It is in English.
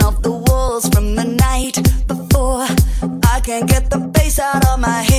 off the walls from the night before. I can't get the bass out of my head.